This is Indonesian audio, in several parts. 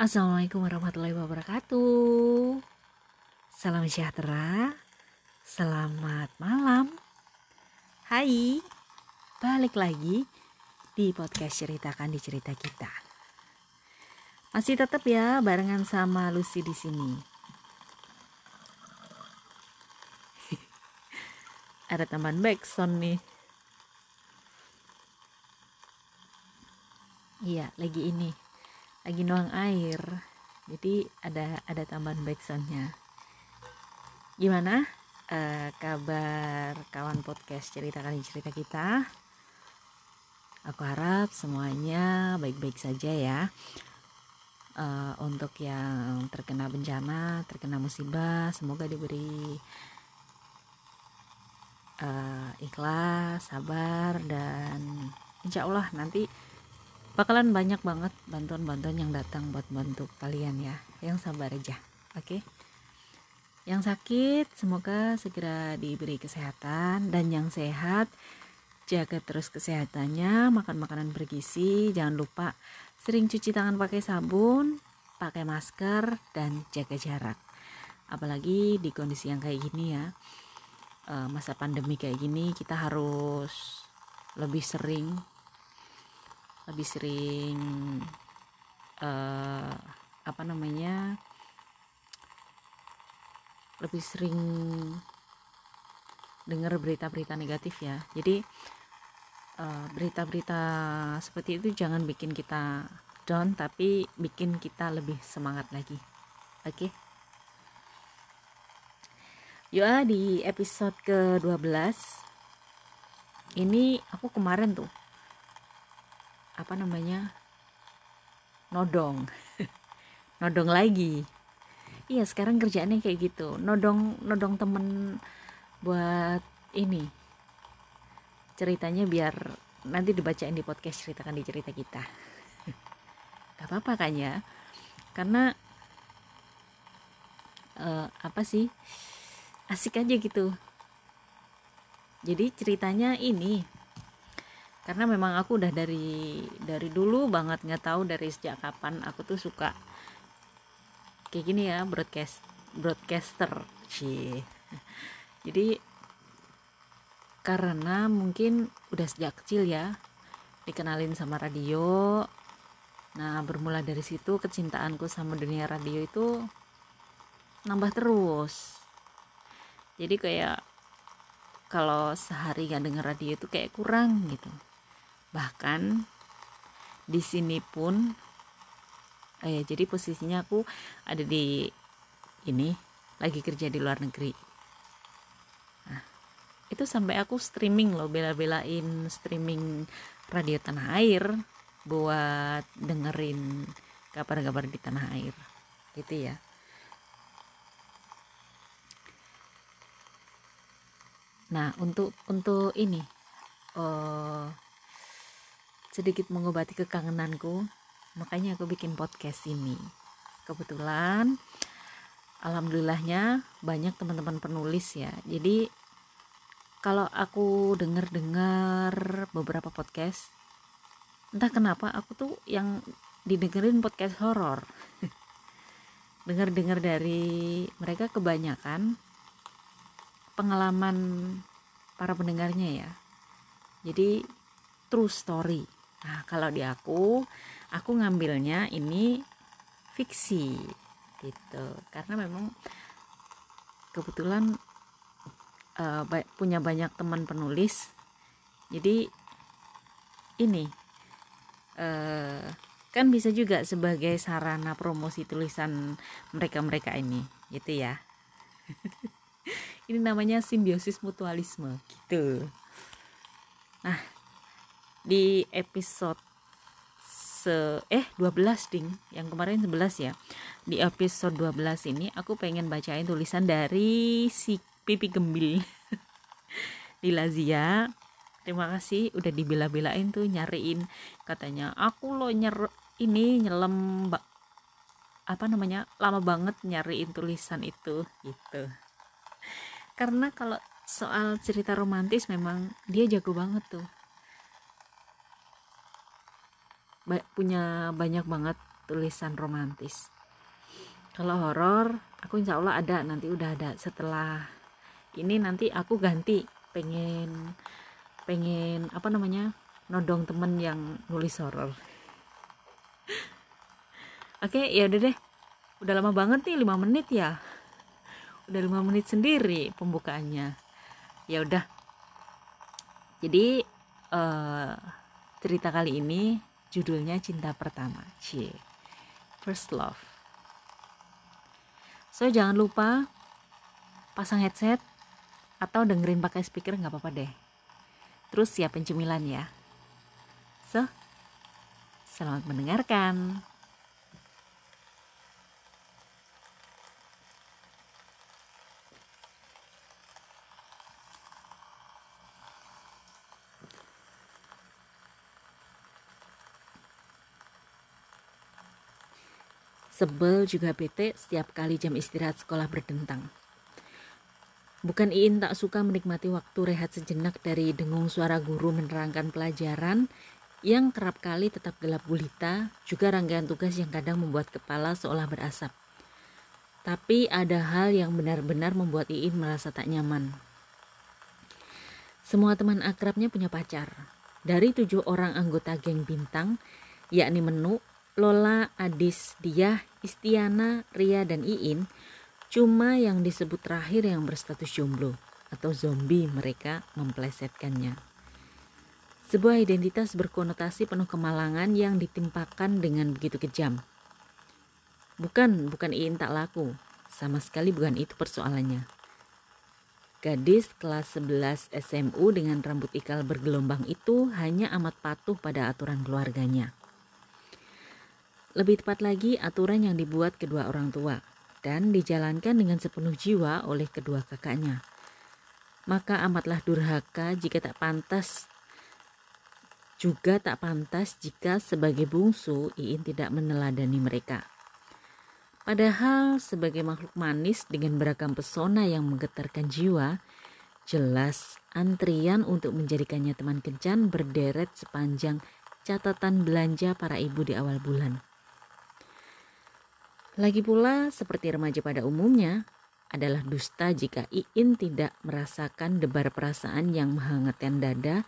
Assalamualaikum warahmatullahi wabarakatuh. Salam sejahtera. Selamat malam. Hai. Balik lagi di podcast ceritakan di cerita kita. Masih tetap ya barengan sama Lucy di sini. Ada tambahan backsound nih. Iya, lagi ini lagi nuang air. Jadi ada ada tambahan backsoundnya. Gimana? Uh, kabar kawan podcast ceritakan cerita kita? Aku harap semuanya baik-baik saja ya. Uh, untuk yang terkena bencana terkena musibah semoga diberi uh, ikhlas sabar dan insya Allah nanti bakalan banyak banget bantuan-bantuan yang datang buat bantu kalian ya. Yang sabar aja oke? Okay? yang sakit semoga segera diberi kesehatan. Dan yang sehat jaga terus kesehatannya. Makan makanan bergizi jangan lupa sering cuci tangan pakai sabun pakai masker dan jaga jarak. Apalagi di kondisi yang kayak gini ya eh, masa pandemi kayak gini kita harus lebih sering lebih sering uh, apa namanya lebih sering dengar berita-berita negatif ya jadi eh, berita-berita uh, seperti itu jangan bikin kita down tapi bikin kita lebih semangat lagi oke okay? Yuk di episode ke-12 ini aku kemarin tuh apa namanya nodong. Nodong lagi. Iya sekarang kerjaannya kayak gitu. Nodong nodong temen buat ini. Ceritanya biar nanti dibacain di podcast ceritakan di cerita kita. Gak apa-apa kan ya. Karena uh, apa sih? Asik aja gitu. Jadi ceritanya ini karena memang aku udah dari dari dulu banget nggak tahu dari sejak kapan aku tuh suka kayak gini ya broadcast broadcaster. Sih jadi karena mungkin udah sejak kecil ya dikenalin sama radio. Nah bermula dari situ kecintaanku sama dunia radio itu nambah terus. Jadi kayak kalau sehari gak denger radio itu kayak kurang gitu bahkan di sini pun eh, jadi posisinya aku ada di ini lagi kerja di luar negeri. Nah itu sampai aku streaming loh bela-belain streaming radio tanah air buat dengerin kabar-kabar di tanah air gitu ya. Nah untuk untuk ini uh, sedikit mengobati kekangenanku makanya aku bikin podcast ini. Kebetulan alhamdulillahnya banyak teman-teman penulis ya. Jadi kalau aku dengar-dengar beberapa podcast entah kenapa aku tuh yang didengerin podcast horor. Dengar-dengar dari mereka kebanyakan pengalaman para pendengarnya ya. Jadi true story Nah, kalau di aku, aku ngambilnya ini fiksi gitu. Karena memang kebetulan uh, punya banyak teman penulis. Jadi ini uh, kan bisa juga sebagai sarana promosi tulisan mereka-mereka ini, gitu ya. ini namanya simbiosis mutualisme gitu. Nah, di episode se eh 12 ding. Yang kemarin 11 ya. Di episode 12 ini aku pengen bacain tulisan dari si pipi gembil di Lazia terima kasih udah dibela-belain tuh nyariin. Katanya aku lo nyer ini nyelam apa namanya lama banget nyariin tulisan itu gitu. Karena kalau soal cerita romantis memang dia jago banget tuh ba punya banyak banget tulisan romantis. Kalau horor aku insya Allah ada nanti udah ada. Setelah ini nanti aku ganti pengen pengen apa namanya nodong temen yang nulis horor. Oke ya udah deh. Udah lama banget nih 5 menit ya. Udah 5 menit sendiri pembukaannya. Ya udah. Jadi uh, cerita kali ini judulnya cinta pertama. C first love. So jangan lupa pasang headset atau dengerin pakai speaker nggak apa-apa deh. Terus siapin cemilan ya. So selamat mendengarkan Sebel juga bete setiap kali jam istirahat sekolah berdentang. Bukan Iin tak suka menikmati waktu rehat sejenak dari dengung suara guru menerangkan pelajaran yang kerap kali tetap gelap gulita, juga rangkaian tugas yang kadang membuat kepala seolah berasap. Tapi ada hal yang benar-benar membuat Iin merasa tak nyaman. Semua teman akrabnya punya pacar. Dari tujuh orang anggota geng bintang, yakni Menu, Lola, Adis, Dia, Istiana, Ria, dan Iin cuma yang disebut terakhir yang berstatus jomblo atau zombie mereka memplesetkannya. Sebuah identitas berkonotasi penuh kemalangan yang ditimpakan dengan begitu kejam. Bukan, bukan Iin tak laku. Sama sekali bukan itu persoalannya. Gadis kelas 11 SMU dengan rambut ikal bergelombang itu hanya amat patuh pada aturan keluarganya. Lebih tepat lagi aturan yang dibuat kedua orang tua dan dijalankan dengan sepenuh jiwa oleh kedua kakaknya. Maka amatlah durhaka jika tak pantas juga tak pantas jika sebagai bungsu Iin tidak meneladani mereka. Padahal sebagai makhluk manis dengan beragam pesona yang menggetarkan jiwa, jelas antrian untuk menjadikannya teman kencan berderet sepanjang catatan belanja para ibu di awal bulan. Lagi pula, seperti remaja pada umumnya, adalah dusta jika Iin tidak merasakan debar perasaan yang menghangatkan dada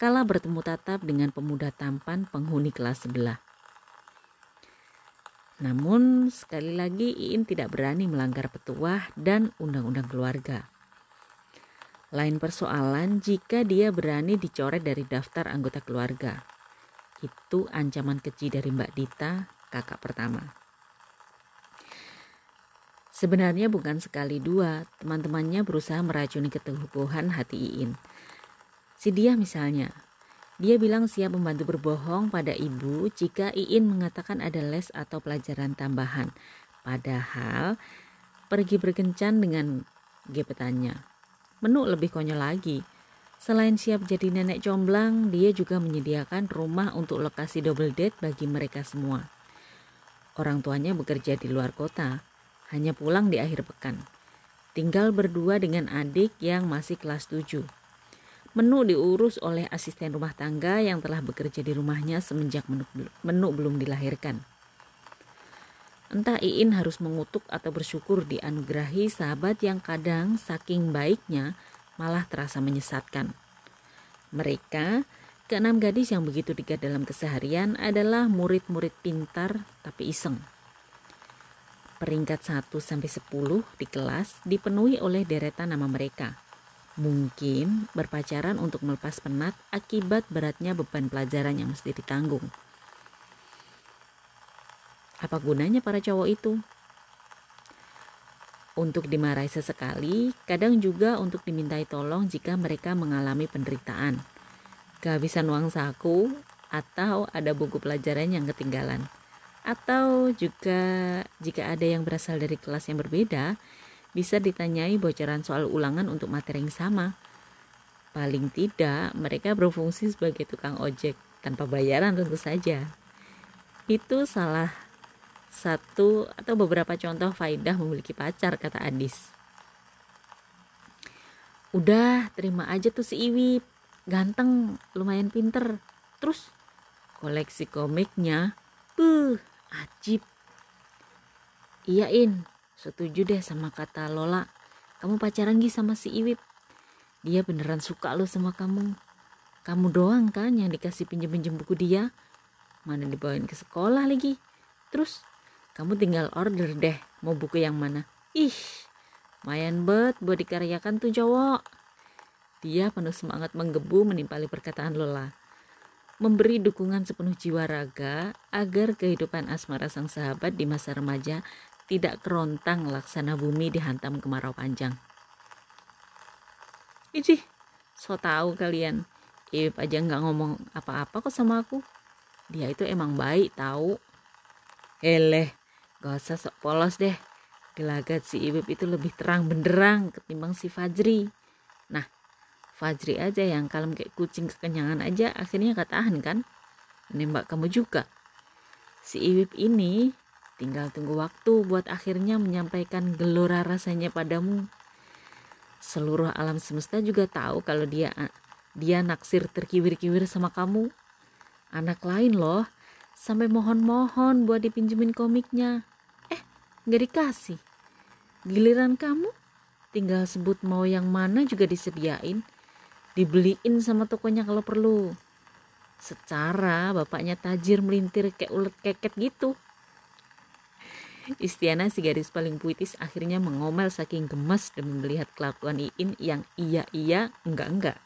kala bertemu tatap dengan pemuda tampan penghuni kelas sebelah. Namun, sekali lagi Iin tidak berani melanggar petuah dan undang-undang keluarga. Lain persoalan jika dia berani dicoret dari daftar anggota keluarga. Itu ancaman keji dari Mbak Dita, kakak pertama. Sebenarnya bukan sekali dua, teman-temannya berusaha meracuni keteguhan hati Iin. Si dia misalnya, dia bilang siap membantu berbohong pada ibu jika Iin mengatakan ada les atau pelajaran tambahan. Padahal pergi berkencan dengan gebetannya. Menu lebih konyol lagi. Selain siap jadi nenek comblang, dia juga menyediakan rumah untuk lokasi double date bagi mereka semua. Orang tuanya bekerja di luar kota, hanya pulang di akhir pekan. Tinggal berdua dengan adik yang masih kelas 7. Menu diurus oleh asisten rumah tangga yang telah bekerja di rumahnya semenjak menu, menu belum dilahirkan. Entah Iin harus mengutuk atau bersyukur dianugerahi sahabat yang kadang saking baiknya malah terasa menyesatkan. Mereka, keenam gadis yang begitu dekat dalam keseharian adalah murid-murid pintar tapi iseng peringkat 1 sampai 10 di kelas dipenuhi oleh deretan nama mereka. Mungkin berpacaran untuk melepas penat akibat beratnya beban pelajaran yang mesti ditanggung. Apa gunanya para cowok itu? Untuk dimarahi sesekali, kadang juga untuk dimintai tolong jika mereka mengalami penderitaan. Kehabisan uang saku, atau ada buku pelajaran yang ketinggalan atau juga jika ada yang berasal dari kelas yang berbeda, bisa ditanyai bocoran soal ulangan untuk materi yang sama. Paling tidak, mereka berfungsi sebagai tukang ojek tanpa bayaran tentu saja. Itu salah satu atau beberapa contoh faidah memiliki pacar, kata Adis. Udah, terima aja tuh si Iwi. Ganteng, lumayan pinter. Terus, koleksi komiknya, buh, Ajib. Iya In, setuju deh sama kata Lola. Kamu pacaran gih sama si Iwip. Dia beneran suka lo sama kamu. Kamu doang kan yang dikasih pinjem-pinjem buku dia. Mana dibawain ke sekolah lagi. Terus kamu tinggal order deh mau buku yang mana. Ih, mayan bet buat dikaryakan tuh cowok. Dia penuh semangat menggebu menimpali perkataan Lola. Memberi dukungan sepenuh jiwa raga agar kehidupan asmara sang sahabat di masa remaja tidak kerontang laksana bumi dihantam kemarau panjang. Iji, so tahu kalian. Ip aja nggak ngomong apa-apa kok sama aku. Dia itu emang baik tahu. Eleh, gak usah sok polos deh. Gelagat si Ibib itu lebih terang benderang ketimbang si Fajri. Nah, Fajri aja yang kalem kayak kucing kekenyangan aja akhirnya gak tahan kan? Nembak kamu juga. Si Ibib ini tinggal tunggu waktu buat akhirnya menyampaikan gelora rasanya padamu. Seluruh alam semesta juga tahu kalau dia dia naksir terkiwir-kiwir sama kamu. Anak lain loh, sampai mohon-mohon buat dipinjemin komiknya. Eh, nggak dikasih. Giliran kamu, tinggal sebut mau yang mana juga disediain. Dibeliin sama tokonya kalau perlu. Secara bapaknya tajir melintir kayak ulet keket gitu. Istiana si gadis paling puitis akhirnya mengomel saking gemas dan melihat kelakuan Iin yang iya-iya enggak-enggak.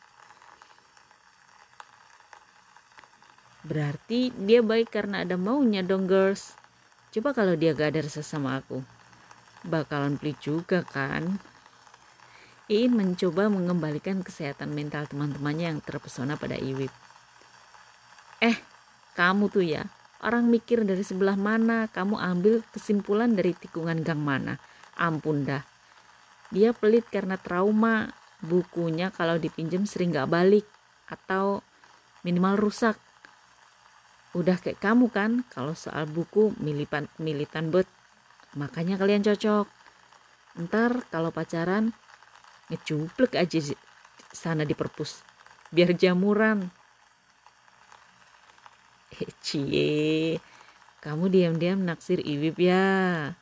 Berarti dia baik karena ada maunya dong girls. Coba kalau dia gak ada rasa sama aku. Bakalan pelit juga kan. Iin mencoba mengembalikan kesehatan mental teman-temannya yang terpesona pada Iwip. Eh, kamu tuh ya, orang mikir dari sebelah mana, kamu ambil kesimpulan dari tikungan gang mana. Ampun dah. Dia pelit karena trauma, bukunya kalau dipinjam sering gak balik, atau minimal rusak udah kayak kamu kan kalau soal buku militan militan bet makanya kalian cocok ntar kalau pacaran ngecuplek aja sana di perpus. Biar jamuran. Eh cie. Kamu diam-diam naksir Iwip ya.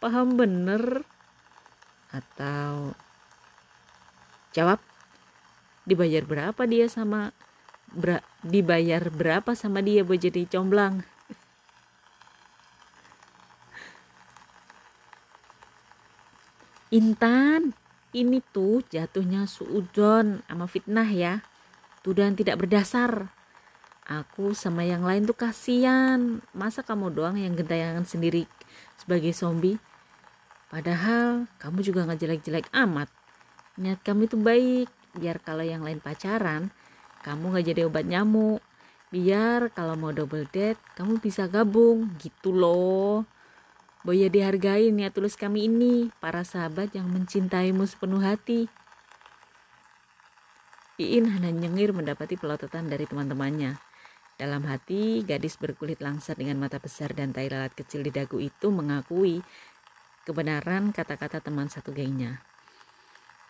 Paham bener. Atau jawab dibayar berapa dia sama ber dibayar berapa sama dia buat jadi comblang? Intan ini tuh jatuhnya suudon sama fitnah ya. Tuduhan tidak berdasar. Aku sama yang lain tuh kasihan. Masa kamu doang yang gentayangan sendiri sebagai zombie? Padahal kamu juga nggak jelek-jelek amat. Niat kami tuh baik. Biar kalau yang lain pacaran kamu gak jadi obat nyamuk. Biar kalau mau double date kamu bisa gabung. Gitu loh Boya dihargain ya tulus kami ini para sahabat yang mencintaimu sepenuh hati Iin hanya nyengir mendapati pelototan dari teman-temannya dalam hati, gadis berkulit langsat dengan mata besar dan tai lalat kecil di dagu itu mengakui kebenaran kata-kata teman satu gengnya.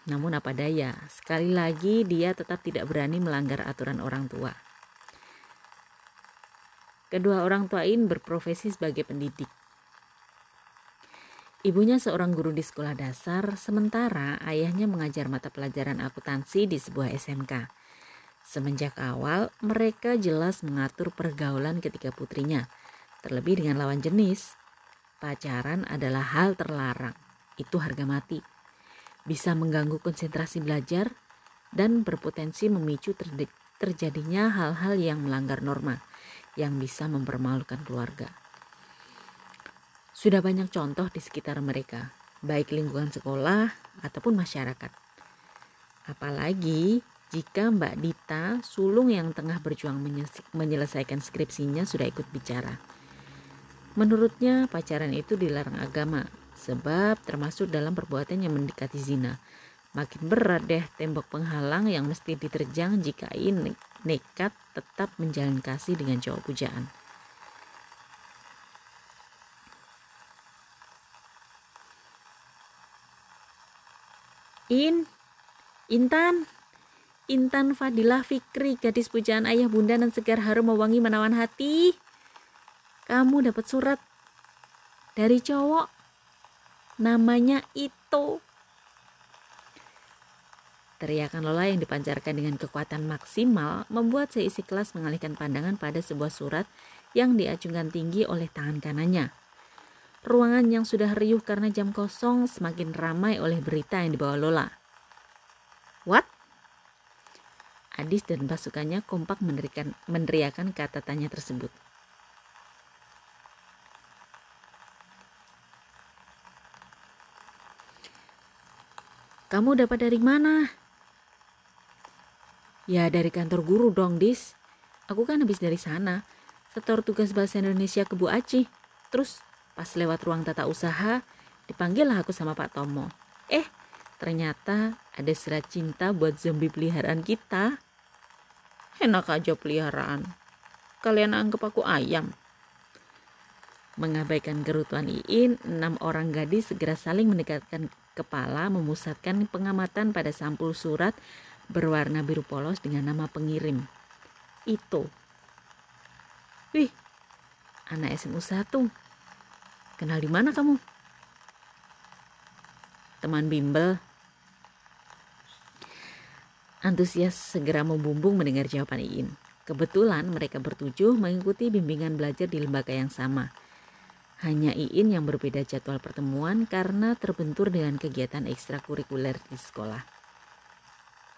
Namun apa daya, sekali lagi dia tetap tidak berani melanggar aturan orang tua. Kedua orang tua ini berprofesi sebagai pendidik. Ibunya seorang guru di sekolah dasar, sementara ayahnya mengajar mata pelajaran akuntansi di sebuah SMK. Semenjak awal, mereka jelas mengatur pergaulan ketika putrinya, terlebih dengan lawan jenis. Pacaran adalah hal terlarang, itu harga mati bisa mengganggu konsentrasi belajar dan berpotensi memicu terjadinya hal-hal yang melanggar norma yang bisa mempermalukan keluarga. Sudah banyak contoh di sekitar mereka, baik lingkungan sekolah ataupun masyarakat. Apalagi jika Mbak Dita, sulung yang tengah berjuang menyelesaikan skripsinya sudah ikut bicara. Menurutnya pacaran itu dilarang agama, sebab termasuk dalam perbuatan yang mendekati zina. Makin berat deh tembok penghalang yang mesti diterjang jika ini nekat tetap menjalin kasih dengan cowok pujaan. In, Intan, Intan Fadilah Fikri, gadis pujaan ayah bunda dan segar harum mewangi menawan hati. Kamu dapat surat dari cowok namanya itu Teriakan Lola yang dipancarkan dengan kekuatan maksimal membuat seisi kelas mengalihkan pandangan pada sebuah surat yang diacungkan tinggi oleh tangan kanannya. Ruangan yang sudah riuh karena jam kosong semakin ramai oleh berita yang dibawa Lola. What? Adis dan pasukannya kompak meneriakan, meneriakan kata tanya tersebut. Kamu dapat dari mana? Ya dari kantor guru dong, Dis. Aku kan habis dari sana. Setor tugas bahasa Indonesia ke Bu Aci. Terus pas lewat ruang tata usaha, dipanggil lah aku sama Pak Tomo. Eh, ternyata ada surat cinta buat zombie peliharaan kita. Enak aja peliharaan. Kalian anggap aku ayam. Mengabaikan kerutuan Iin, enam orang gadis segera saling mendekatkan kepala memusatkan pengamatan pada sampul surat berwarna biru polos dengan nama pengirim. Itu. Wih, anak SMU 1. Kenal di mana kamu? Teman bimbel. Antusias segera membumbung mendengar jawaban Iin. Kebetulan mereka bertujuh mengikuti bimbingan belajar di lembaga yang sama. Hanya Iin yang berbeda jadwal pertemuan karena terbentur dengan kegiatan ekstrakurikuler di sekolah.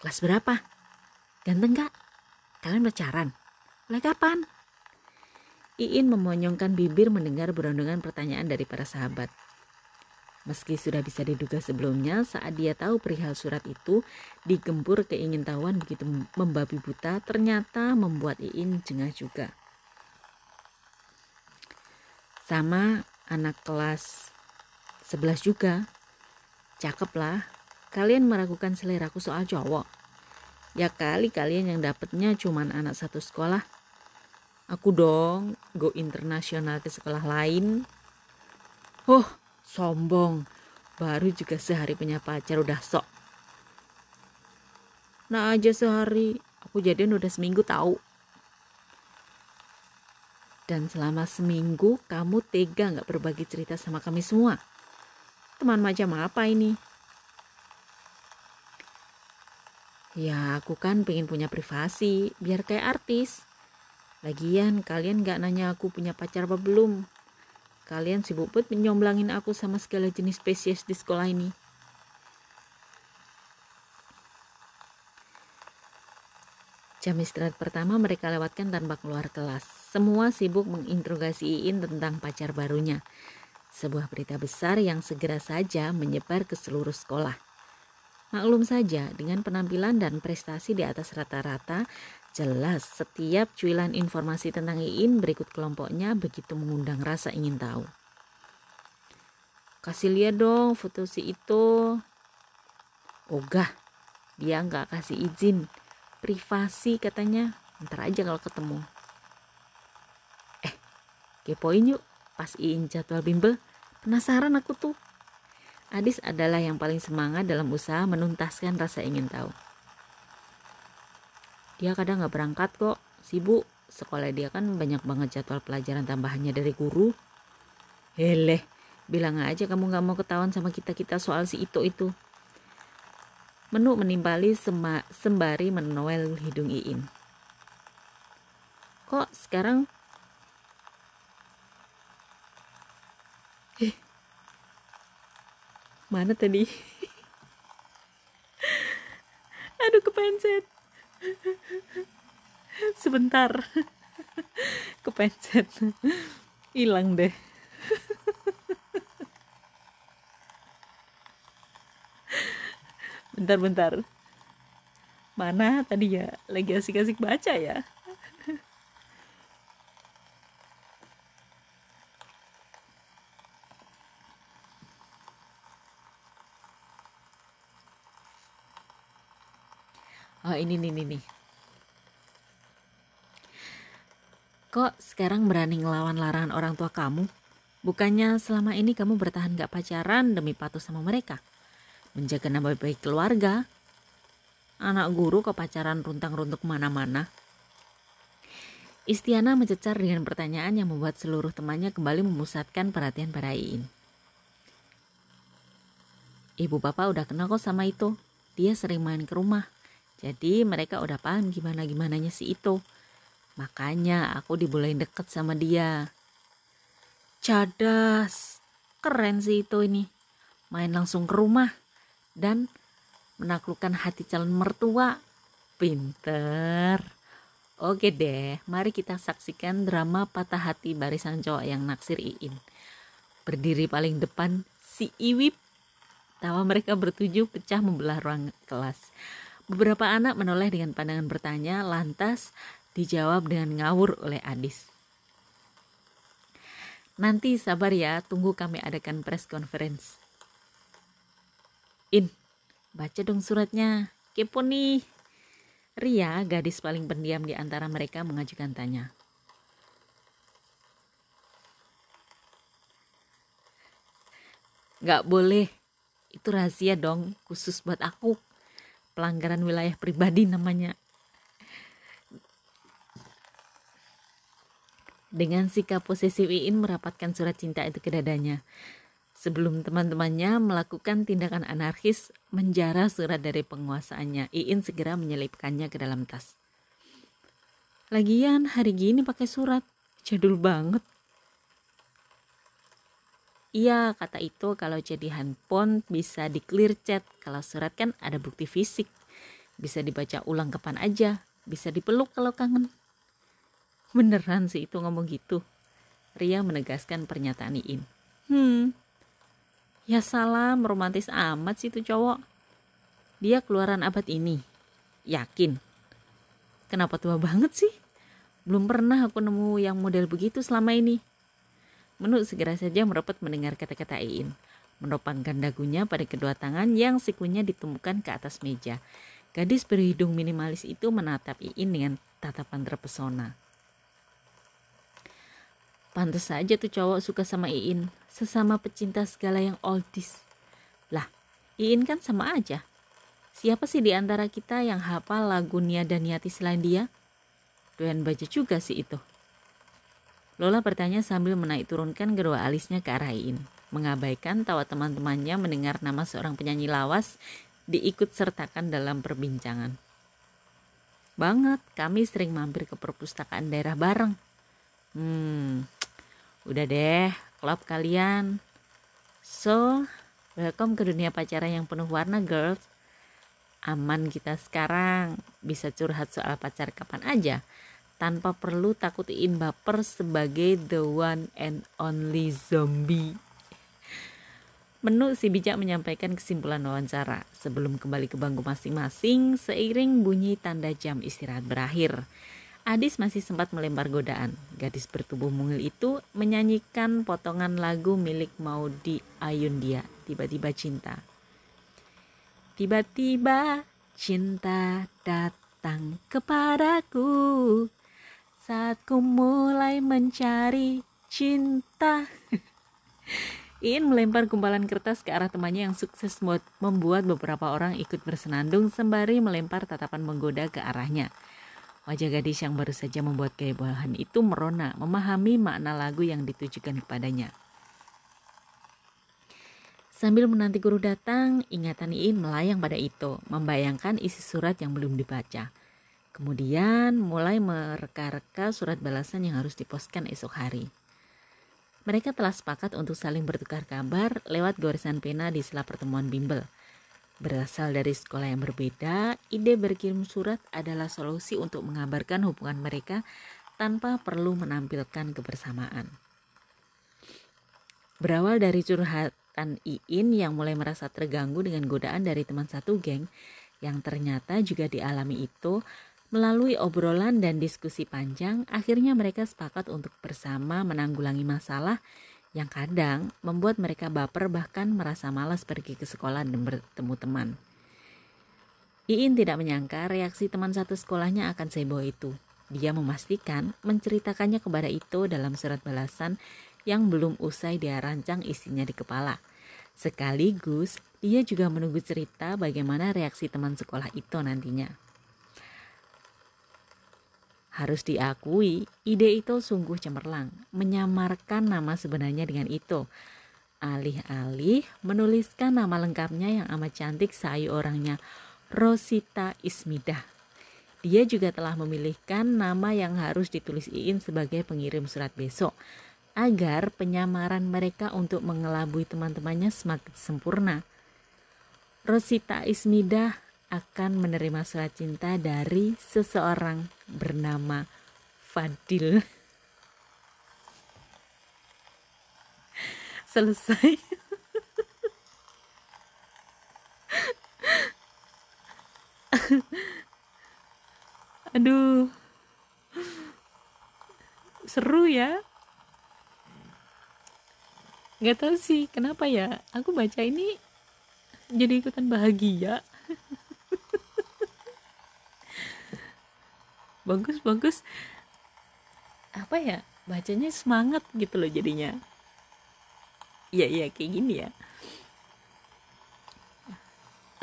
Kelas berapa? Ganteng gak? Kalian pacaran? Mulai kapan? Iin memonyongkan bibir mendengar berondongan pertanyaan dari para sahabat. Meski sudah bisa diduga sebelumnya saat dia tahu perihal surat itu, digempur keingintahuan begitu membabi buta ternyata membuat Iin jengah juga. Sama anak kelas 11 juga. Cakep lah, kalian meragukan seleraku soal cowok. Ya kali kalian yang dapetnya cuman anak satu sekolah. Aku dong go internasional ke sekolah lain. Oh, sombong. Baru juga sehari punya pacar udah sok. Nah aja sehari, aku jadian udah seminggu tahu. Dan selama seminggu kamu tega nggak berbagi cerita sama kami semua. Teman macam apa ini? Ya aku kan pengen punya privasi biar kayak artis. Lagian kalian gak nanya aku punya pacar apa belum. Kalian sibuk banget menyomblangin aku sama segala jenis spesies di sekolah ini. Jam istirahat pertama mereka lewatkan tanpa keluar kelas. Semua sibuk menginterogasi Iin tentang pacar barunya. Sebuah berita besar yang segera saja menyebar ke seluruh sekolah. Maklum saja, dengan penampilan dan prestasi di atas rata-rata, jelas setiap cuilan informasi tentang Iin berikut kelompoknya begitu mengundang rasa ingin tahu. Kasih lihat dong foto si itu. Ogah, dia nggak kasih izin. Privasi katanya, ntar aja kalau ketemu. Eh, kepoin yuk pas Iin jadwal bimbel. Penasaran aku tuh. Adis adalah yang paling semangat dalam usaha menuntaskan rasa ingin tahu. Dia kadang gak berangkat kok, sibuk. Sekolah dia kan banyak banget jadwal pelajaran tambahannya dari guru. Heleh, bilang aja kamu gak mau ketahuan sama kita-kita soal si itu itu. Menu menimpali sembari menoel hidung Iin. Kok sekarang Eh, Mana tadi? Aduh kepencet. Sebentar. Kepencet. Hilang deh. Bentar-bentar. Mana tadi ya? Lagi asik-asik baca ya? Oh ini nih nih nih. Kok sekarang berani ngelawan larangan orang tua kamu? Bukannya selama ini kamu bertahan gak pacaran demi patuh sama mereka? Menjaga nama baik keluarga? Anak guru ke pacaran runtang-runtuk mana-mana? Istiana mencecar dengan pertanyaan yang membuat seluruh temannya kembali memusatkan perhatian pada Iin. Ibu bapak udah kenal kok sama itu. Dia sering main ke rumah. Jadi mereka udah paham gimana-gimananya si itu. Makanya aku dibolehin deket sama dia. Cadas. Keren sih itu ini. Main langsung ke rumah. Dan menaklukkan hati calon mertua. Pinter. Oke deh, mari kita saksikan drama patah hati barisan cowok yang naksir Iin. Berdiri paling depan si Iwip. Tawa mereka bertujuh pecah membelah ruang kelas. Beberapa anak menoleh dengan pandangan bertanya, lantas dijawab dengan ngawur oleh Adis. Nanti sabar ya, tunggu kami adakan press conference. In, baca dong suratnya. Kepo nih. Ria, gadis paling pendiam di antara mereka, mengajukan tanya. Gak boleh, itu rahasia dong, khusus buat aku. Pelanggaran wilayah pribadi namanya. Dengan sikap posesif Iin merapatkan surat cinta itu ke dadanya sebelum teman-temannya melakukan tindakan anarkis menjara surat dari penguasaannya. Iin segera menyelipkannya ke dalam tas. Lagian hari gini pakai surat, jadul banget. Iya, kata itu kalau jadi handphone bisa di clear chat, kalau surat kan ada bukti fisik. Bisa dibaca ulang kapan aja, bisa dipeluk kalau kangen. Beneran sih itu ngomong gitu. Ria menegaskan pernyataan Iin. Hmm, Ya salam, romantis amat sih itu cowok. Dia keluaran abad ini. Yakin. Kenapa tua banget sih? Belum pernah aku nemu yang model begitu selama ini. Menuk segera saja merepet mendengar kata-kata Iin. Menopangkan dagunya pada kedua tangan yang sikunya ditemukan ke atas meja. Gadis berhidung minimalis itu menatap Iin dengan tatapan terpesona. Pantes saja tuh cowok suka sama Iin, sesama pecinta segala yang oldies. Lah, Iin kan sama aja. Siapa sih di antara kita yang hafal lagu Nia dan Niati selain dia? Doyan baca juga sih itu. Lola bertanya sambil menaik turunkan kedua alisnya ke arah Iin, mengabaikan tawa teman-temannya mendengar nama seorang penyanyi lawas diikut sertakan dalam perbincangan. Banget, kami sering mampir ke perpustakaan daerah bareng. Hmm, Udah deh, klub kalian. So, welcome ke dunia pacaran yang penuh warna, girls. Aman kita sekarang, bisa curhat soal pacar kapan aja, tanpa perlu takutin baper sebagai the one and only zombie. Menu si bijak menyampaikan kesimpulan wawancara sebelum kembali ke bangku masing-masing seiring bunyi tanda jam istirahat berakhir. Adis masih sempat melempar godaan. Gadis bertubuh mungil itu menyanyikan potongan lagu milik Maudi Ayundia, Tiba-tiba Cinta. Tiba-tiba cinta datang kepadaku saat ku mulai mencari cinta. Iin melempar gumpalan kertas ke arah temannya yang sukses membuat beberapa orang ikut bersenandung sembari melempar tatapan menggoda ke arahnya. Wajah gadis yang baru saja membuat kehebohan itu merona, memahami makna lagu yang ditujukan kepadanya. Sambil menanti guru datang, ingatan Iin melayang pada itu, membayangkan isi surat yang belum dibaca. Kemudian mulai mereka-reka surat balasan yang harus diposkan esok hari. Mereka telah sepakat untuk saling bertukar kabar lewat goresan pena di sela pertemuan bimbel. Berasal dari sekolah yang berbeda, ide berkirim surat adalah solusi untuk mengabarkan hubungan mereka tanpa perlu menampilkan kebersamaan. Berawal dari curhatan Iin yang mulai merasa terganggu dengan godaan dari teman satu geng yang ternyata juga dialami itu, melalui obrolan dan diskusi panjang, akhirnya mereka sepakat untuk bersama menanggulangi masalah yang kadang membuat mereka baper bahkan merasa malas pergi ke sekolah dan bertemu teman. Iin tidak menyangka reaksi teman satu sekolahnya akan seboh itu. Dia memastikan menceritakannya kepada itu dalam surat balasan yang belum usai dia rancang isinya di kepala. Sekaligus dia juga menunggu cerita bagaimana reaksi teman sekolah itu nantinya. Harus diakui, ide itu sungguh cemerlang, menyamarkan nama sebenarnya dengan itu. Alih-alih menuliskan nama lengkapnya yang amat cantik sayu orangnya, Rosita Ismidah. Dia juga telah memilihkan nama yang harus ditulis Iin sebagai pengirim surat besok, agar penyamaran mereka untuk mengelabui teman-temannya semakin sempurna. Rosita Ismidah akan menerima surat cinta dari seseorang bernama Fadil. Selesai. Aduh. Seru ya. Gak tahu sih kenapa ya. Aku baca ini jadi ikutan bahagia. bagus bagus. Apa ya? Bacanya semangat gitu loh jadinya. Iya iya kayak gini ya.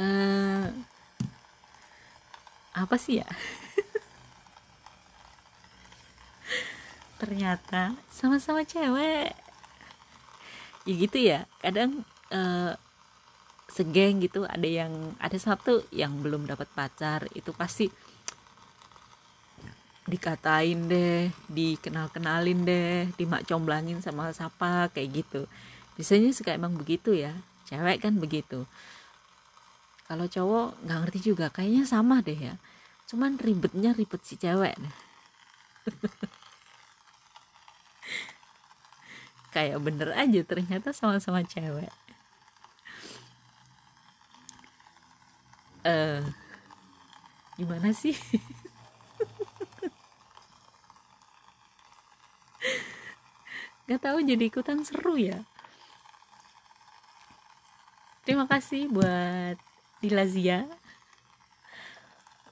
Uh, apa sih ya? Ternyata sama-sama cewek. Ya gitu ya kadang uh, segeng gitu. Ada yang ada satu yang belum dapat pacar itu pasti dikatain deh dikenal-kenalin deh dimak comblangin sama siapa kayak gitu. Biasanya suka emang begitu ya. Cewek kan begitu. Kalau cowok nggak ngerti juga kayaknya sama deh ya. Cuman ribetnya ribet si cewek kayak bener aja ternyata sama-sama cewek. Eh uh, gimana sih nggak tahu jadi ikutan seru ya. Terima kasih buat Dilazia.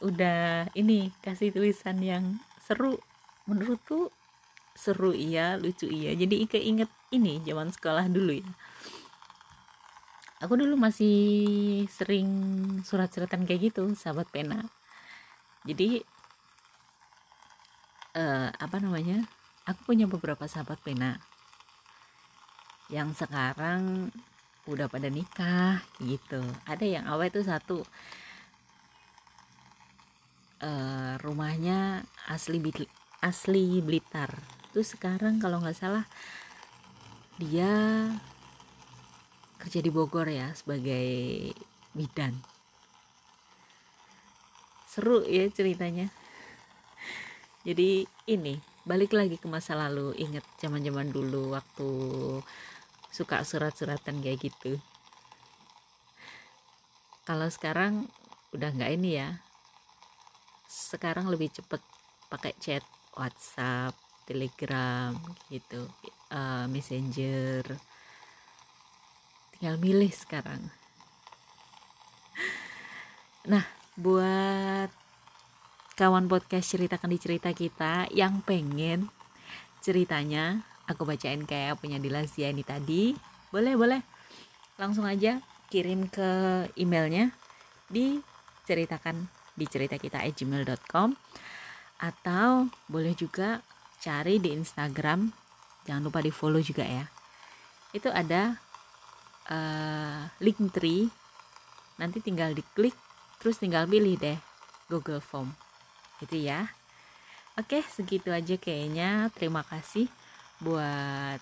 Udah ini kasih tulisan yang seru. Menurutku seru iya lucu iya. Jadi keinget ini zaman sekolah dulu ya. Aku dulu masih sering surat-suratan kayak gitu sahabat pena. Jadi uh, apa namanya aku punya beberapa sahabat pena. Yang sekarang udah pada nikah gitu. Ada yang awal itu satu. Uh, rumahnya asli asli Blitar. Itu sekarang kalau nggak salah dia kerja di Bogor ya sebagai bidan. Seru ya ceritanya. Jadi ini balik lagi ke masa lalu inget zaman zaman dulu waktu suka surat-suratan kayak gitu. Kalau sekarang udah nggak ini ya. Sekarang lebih cepet pakai chat WhatsApp Telegram gitu uh, Messenger. Tinggal milih sekarang. Nah buat kawan podcast ceritakan di cerita kita yang pengen ceritanya aku bacain kayak punya Dilazia ini tadi. Boleh boleh. Langsung aja kirim ke emailnya di ceritakan di cerita kita gmail.com atau boleh juga cari di Instagram. Jangan lupa di follow juga ya. Itu ada uh, link tree nanti tinggal diklik terus tinggal pilih deh Google Form itu ya. Oke segitu aja kayaknya. Terima kasih buat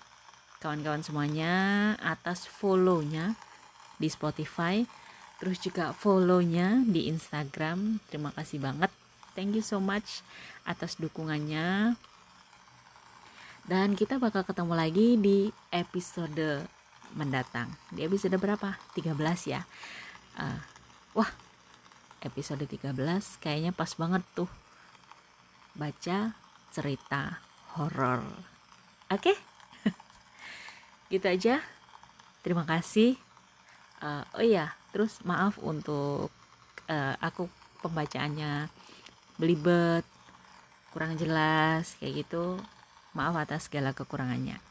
kawan-kawan semuanya atas follow-nya di Spotify terus juga follow-nya di Instagram. Terima kasih banget. Thank you so much atas dukungannya. Dan kita bakal ketemu lagi di episode mendatang. Di episode berapa? 13 ya. Uh, wah episode 13 kayaknya pas banget tuh baca cerita horor Oke, okay? gitu aja. Terima kasih. Uh, oh iya, terus maaf untuk uh, aku pembacaannya belibet, kurang jelas kayak gitu. Maaf atas segala kekurangannya.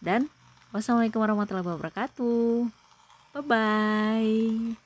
Dan wassalamualaikum warahmatullahi wabarakatuh. Bye bye.